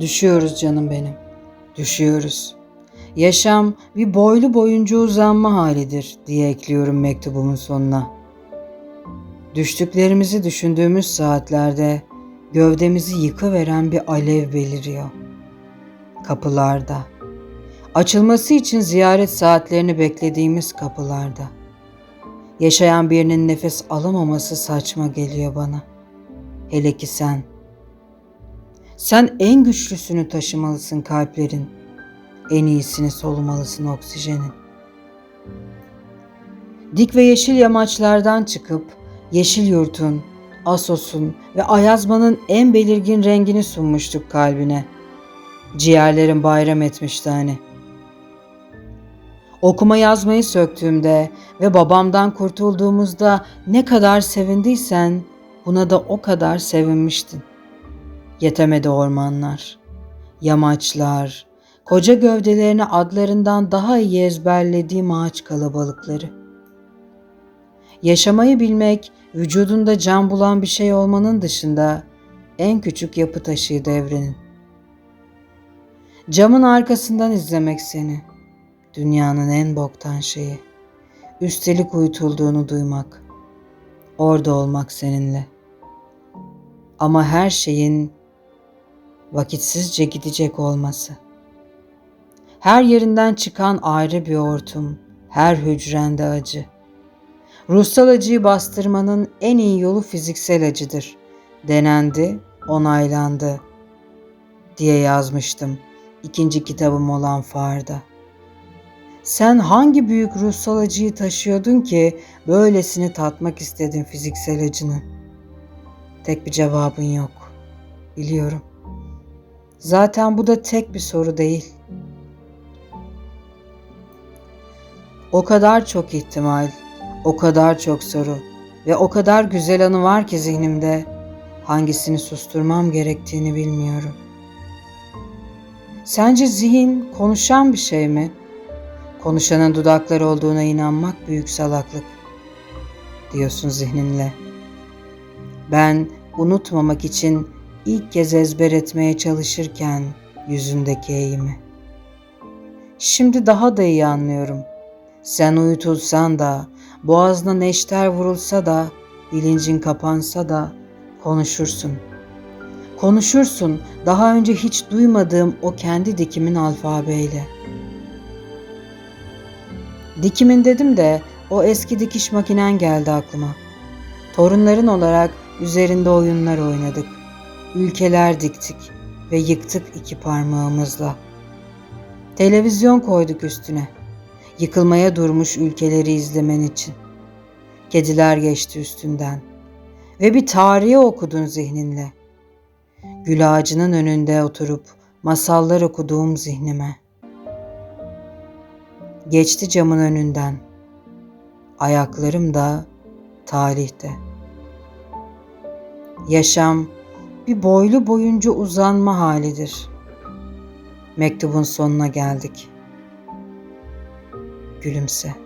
Düşüyoruz canım benim. Düşüyoruz. Yaşam bir boylu boyunca uzanma halidir diye ekliyorum mektubumun sonuna. Düştüklerimizi düşündüğümüz saatlerde gövdemizi yıkıveren bir alev beliriyor. Kapılarda. Açılması için ziyaret saatlerini beklediğimiz kapılarda. Yaşayan birinin nefes alamaması saçma geliyor bana. Hele ki sen. Sen en güçlüsünü taşımalısın kalplerin. En iyisini solumalısın oksijenin. Dik ve yeşil yamaçlardan çıkıp yeşil yurtun, Asos'un ve Ayazma'nın en belirgin rengini sunmuştuk kalbine. Ciğerlerin bayram etmişti hani. Okuma yazmayı söktüğümde ve babamdan kurtulduğumuzda ne kadar sevindiysen buna da o kadar sevinmiştin. Yetemedi ormanlar, yamaçlar, koca gövdelerini adlarından daha iyi ezberlediğim ağaç kalabalıkları. Yaşamayı bilmek, vücudunda can bulan bir şey olmanın dışında en küçük yapı taşıydı evrenin. Camın arkasından izlemek seni. Dünyanın en boktan şeyi. Üstelik uyutulduğunu duymak. Orada olmak seninle. Ama her şeyin vakitsizce gidecek olması. Her yerinden çıkan ayrı bir hortum, her hücrende acı. Ruhsal acıyı bastırmanın en iyi yolu fiziksel acıdır. Denendi, onaylandı diye yazmıştım ikinci kitabım olan Farda. Sen hangi büyük ruhsal acıyı taşıyordun ki böylesini tatmak istedin fiziksel acının? Tek bir cevabın yok. Biliyorum. Zaten bu da tek bir soru değil. O kadar çok ihtimal, o kadar çok soru ve o kadar güzel anı var ki zihnimde hangisini susturmam gerektiğini bilmiyorum. Sence zihin konuşan bir şey mi? Konuşanın dudakları olduğuna inanmak büyük salaklık diyorsun zihninle. Ben unutmamak için ilk kez ezber etmeye çalışırken yüzündeki eğimi. Şimdi daha da iyi anlıyorum. Sen uyutulsan da, boğazına neşter vurulsa da, bilincin kapansa da konuşursun. Konuşursun daha önce hiç duymadığım o kendi dikimin alfabeyle. Dikimin dedim de o eski dikiş makinen geldi aklıma. Torunların olarak üzerinde oyunlar oynadık. Ülkeler diktik ve yıktık iki parmağımızla. Televizyon koyduk üstüne. Yıkılmaya durmuş ülkeleri izlemen için. Kediler geçti üstünden. Ve bir tarihi okudun zihninle. Gül ağacının önünde oturup masallar okuduğum zihnime. Geçti camın önünden. Ayaklarım da tarihte. Yaşam bir boylu boyunca uzanma halidir. Mektubun sonuna geldik. Gülümse.